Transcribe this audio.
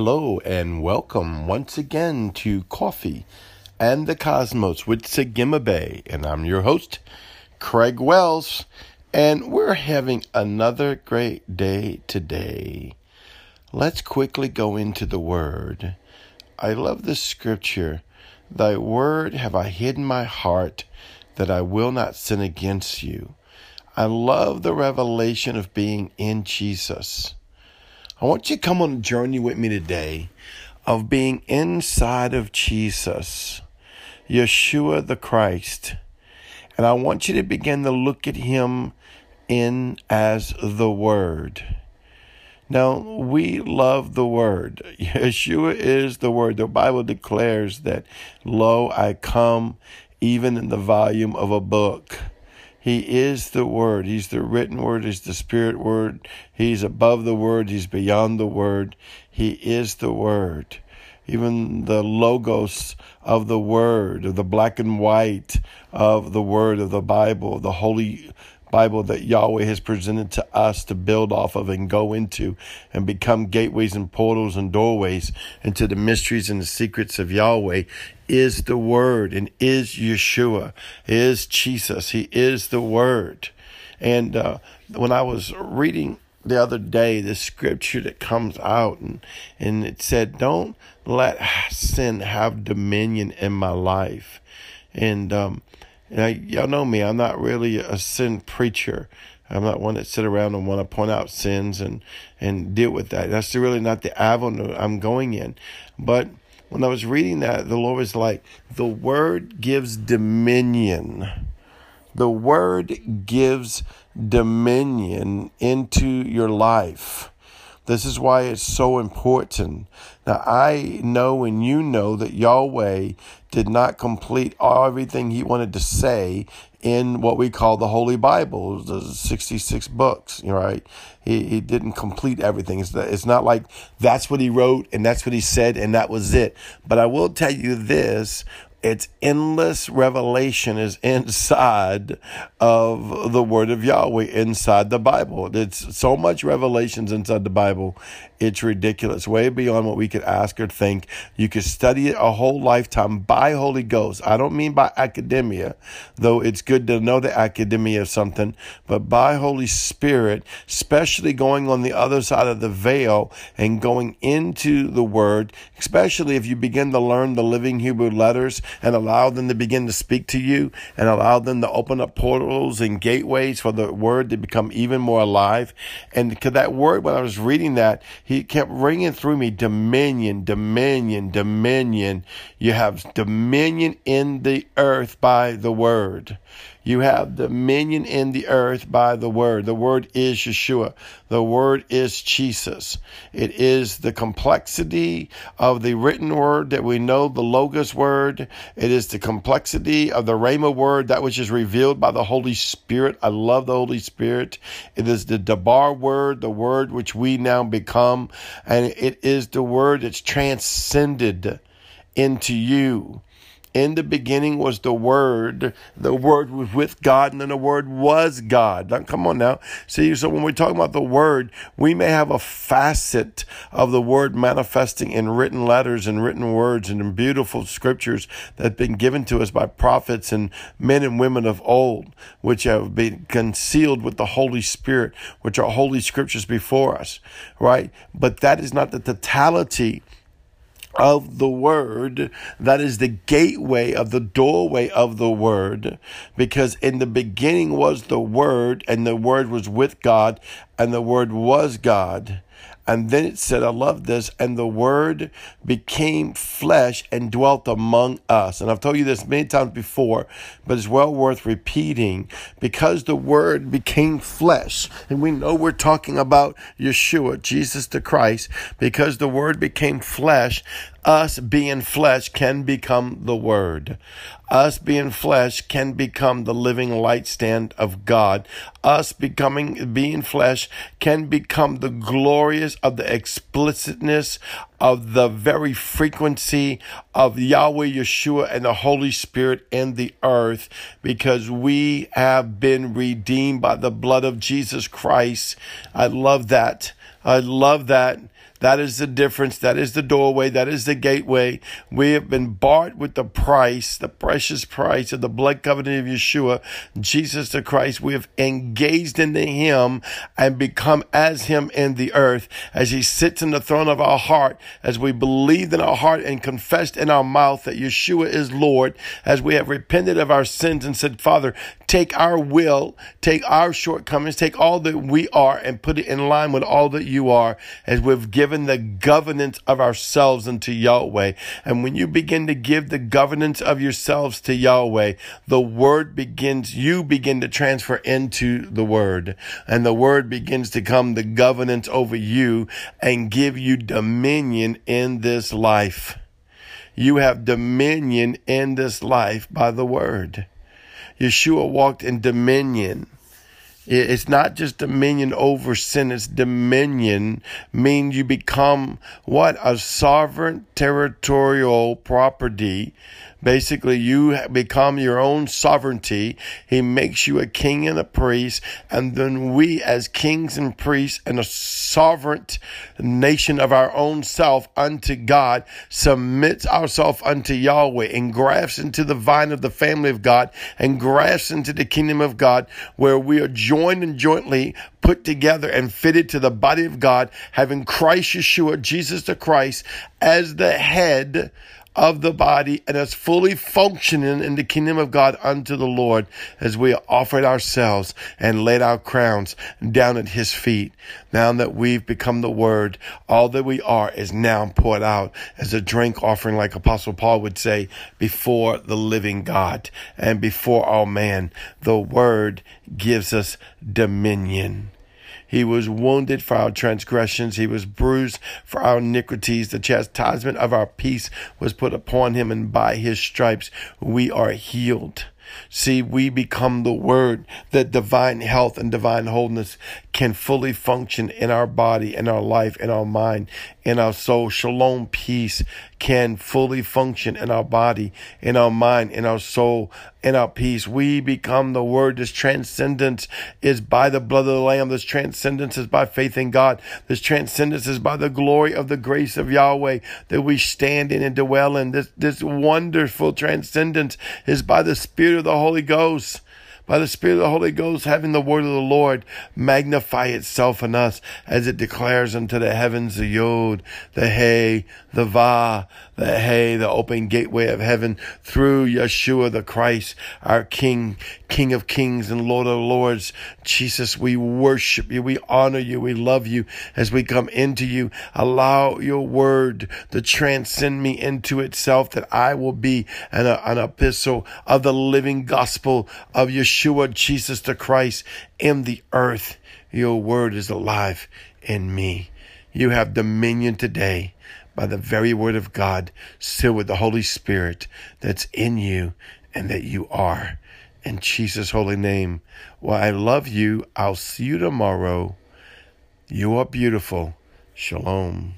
Hello and welcome once again to Coffee and the Cosmos with Sagima Bay. And I'm your host, Craig Wells. And we're having another great day today. Let's quickly go into the Word. I love the scripture Thy Word have I hidden my heart that I will not sin against you. I love the revelation of being in Jesus. I want you to come on a journey with me today of being inside of Jesus, Yeshua the Christ. And I want you to begin to look at him in as the Word. Now, we love the Word. Yeshua is the Word. The Bible declares that, Lo, I come even in the volume of a book. He is the Word. He's the written Word. He's the Spirit Word. He's above the Word. He's beyond the Word. He is the Word. Even the logos of the Word, of the black and white of the Word of the Bible, the Holy Bible that Yahweh has presented to us to build off of and go into and become gateways and portals and doorways into the mysteries and the secrets of Yahweh is the Word and is Yeshua, is Jesus. He is the Word. And uh, when I was reading the other day the scripture that comes out and, and it said, Don't let sin have dominion in my life. And um, y'all know me, I'm not really a sin preacher. I'm not one that sit around and want to point out sins and, and deal with that. That's really not the avenue I'm going in. But when I was reading that, the Lord was like, the word gives dominion. The word gives dominion into your life. This is why it's so important. Now, I know and you know that Yahweh did not complete everything he wanted to say in what we call the Holy Bible, the 66 books, right? He, he didn't complete everything. It's, it's not like that's what he wrote and that's what he said and that was it. But I will tell you this its endless revelation is inside of the word of Yahweh, inside the Bible. It's so much revelations inside the Bible. It's ridiculous, way beyond what we could ask or think. You could study it a whole lifetime by Holy Ghost. I don't mean by academia, though it's good to know the academia of something, but by Holy Spirit, especially going on the other side of the veil and going into the Word, especially if you begin to learn the living Hebrew letters and allow them to begin to speak to you and allow them to open up portals and gateways for the word to become even more alive. And because that word, when I was reading that, he kept ringing through me dominion, dominion, dominion. You have dominion in the earth by the word. You have dominion in the earth by the word. The word is Yeshua. The word is Jesus. It is the complexity of the written word that we know, the Logos word. It is the complexity of the Rhema word, that which is revealed by the Holy Spirit. I love the Holy Spirit. It is the Debar word, the word which we now become. And it is the word that's transcended into you. In the beginning was the Word. The Word was with God, and then the Word was God. Now, come on now. See, so when we're talking about the Word, we may have a facet of the Word manifesting in written letters and written words and in beautiful scriptures that have been given to us by prophets and men and women of old, which have been concealed with the Holy Spirit, which are holy scriptures before us, right? But that is not the totality of the word that is the gateway of the doorway of the word because in the beginning was the word and the word was with God and the word was God and then it said, I love this, and the word became flesh and dwelt among us. And I've told you this many times before, but it's well worth repeating because the word became flesh. And we know we're talking about Yeshua, Jesus the Christ, because the word became flesh us being flesh can become the Word. Us being flesh can become the living light stand of God. Us becoming, being flesh can become the glorious of the explicitness of the very frequency of Yahweh Yeshua and the Holy Spirit in the earth because we have been redeemed by the blood of Jesus Christ. I love that. I love that That is the difference. That is the doorway. That is the gateway. We have been bought with the price, the precious price of the blood covenant of Yeshua, Jesus the Christ. We have engaged into Him and become as Him in the earth as He sits in the throne of our heart, as we believed in our heart and confessed in our mouth that Yeshua is Lord, as we have repented of our sins and said, Father, take our will, take our shortcomings, take all that we are and put it in line with all that you are as we've given the governance of ourselves unto Yahweh. And when you begin to give the governance of yourselves to Yahweh, the word begins, you begin to transfer into the word and the word begins to come the governance over you and give you dominion in this life. You have dominion in this life by the word. Yeshua walked in dominion. It's not just dominion over sin, it's dominion means you become what? A sovereign territorial property Basically, you become your own sovereignty. He makes you a king and a priest. And then we, as kings and priests and a sovereign nation of our own self unto God, submits ourselves unto Yahweh and grafts into the vine of the family of God and grafts into the kingdom of God, where we are joined and jointly put together and fitted to the body of God, having Christ Yeshua, Jesus the Christ, as the head of the body and as fully functioning in the kingdom of God unto the Lord as we offered ourselves and laid our crowns down at his feet. Now that we've become the word, all that we are is now poured out as a drink offering, like Apostle Paul would say, before the living God and before all man. The word gives us dominion. He was wounded for our transgressions. He was bruised for our iniquities. The chastisement of our peace was put upon him, and by his stripes we are healed. See, we become the word that divine health and divine wholeness can fully function in our body, in our life, in our mind, in our soul. Shalom, peace can fully function in our body, in our mind, in our soul, in our peace. We become the word. This transcendence is by the blood of the Lamb. This transcendence is by faith in God. This transcendence is by the glory of the grace of Yahweh that we stand in and dwell in. This, this wonderful transcendence is by the Spirit of the Holy Ghost by the Spirit of the Holy Ghost, having the word of the Lord magnify itself in us as it declares unto the heavens the Yod, the Hey, the Va, the Hey, the open gateway of heaven through Yeshua the Christ, our King, King of kings and Lord of lords. Jesus, we worship you. We honor you. We love you as we come into you. Allow your word to transcend me into itself that I will be an, an epistle of the living gospel of Yeshua Yeshua, Jesus the Christ, in the earth. Your word is alive in me. You have dominion today by the very word of God, sealed with the Holy Spirit that's in you and that you are. In Jesus' holy name. Well, I love you. I'll see you tomorrow. You are beautiful. Shalom.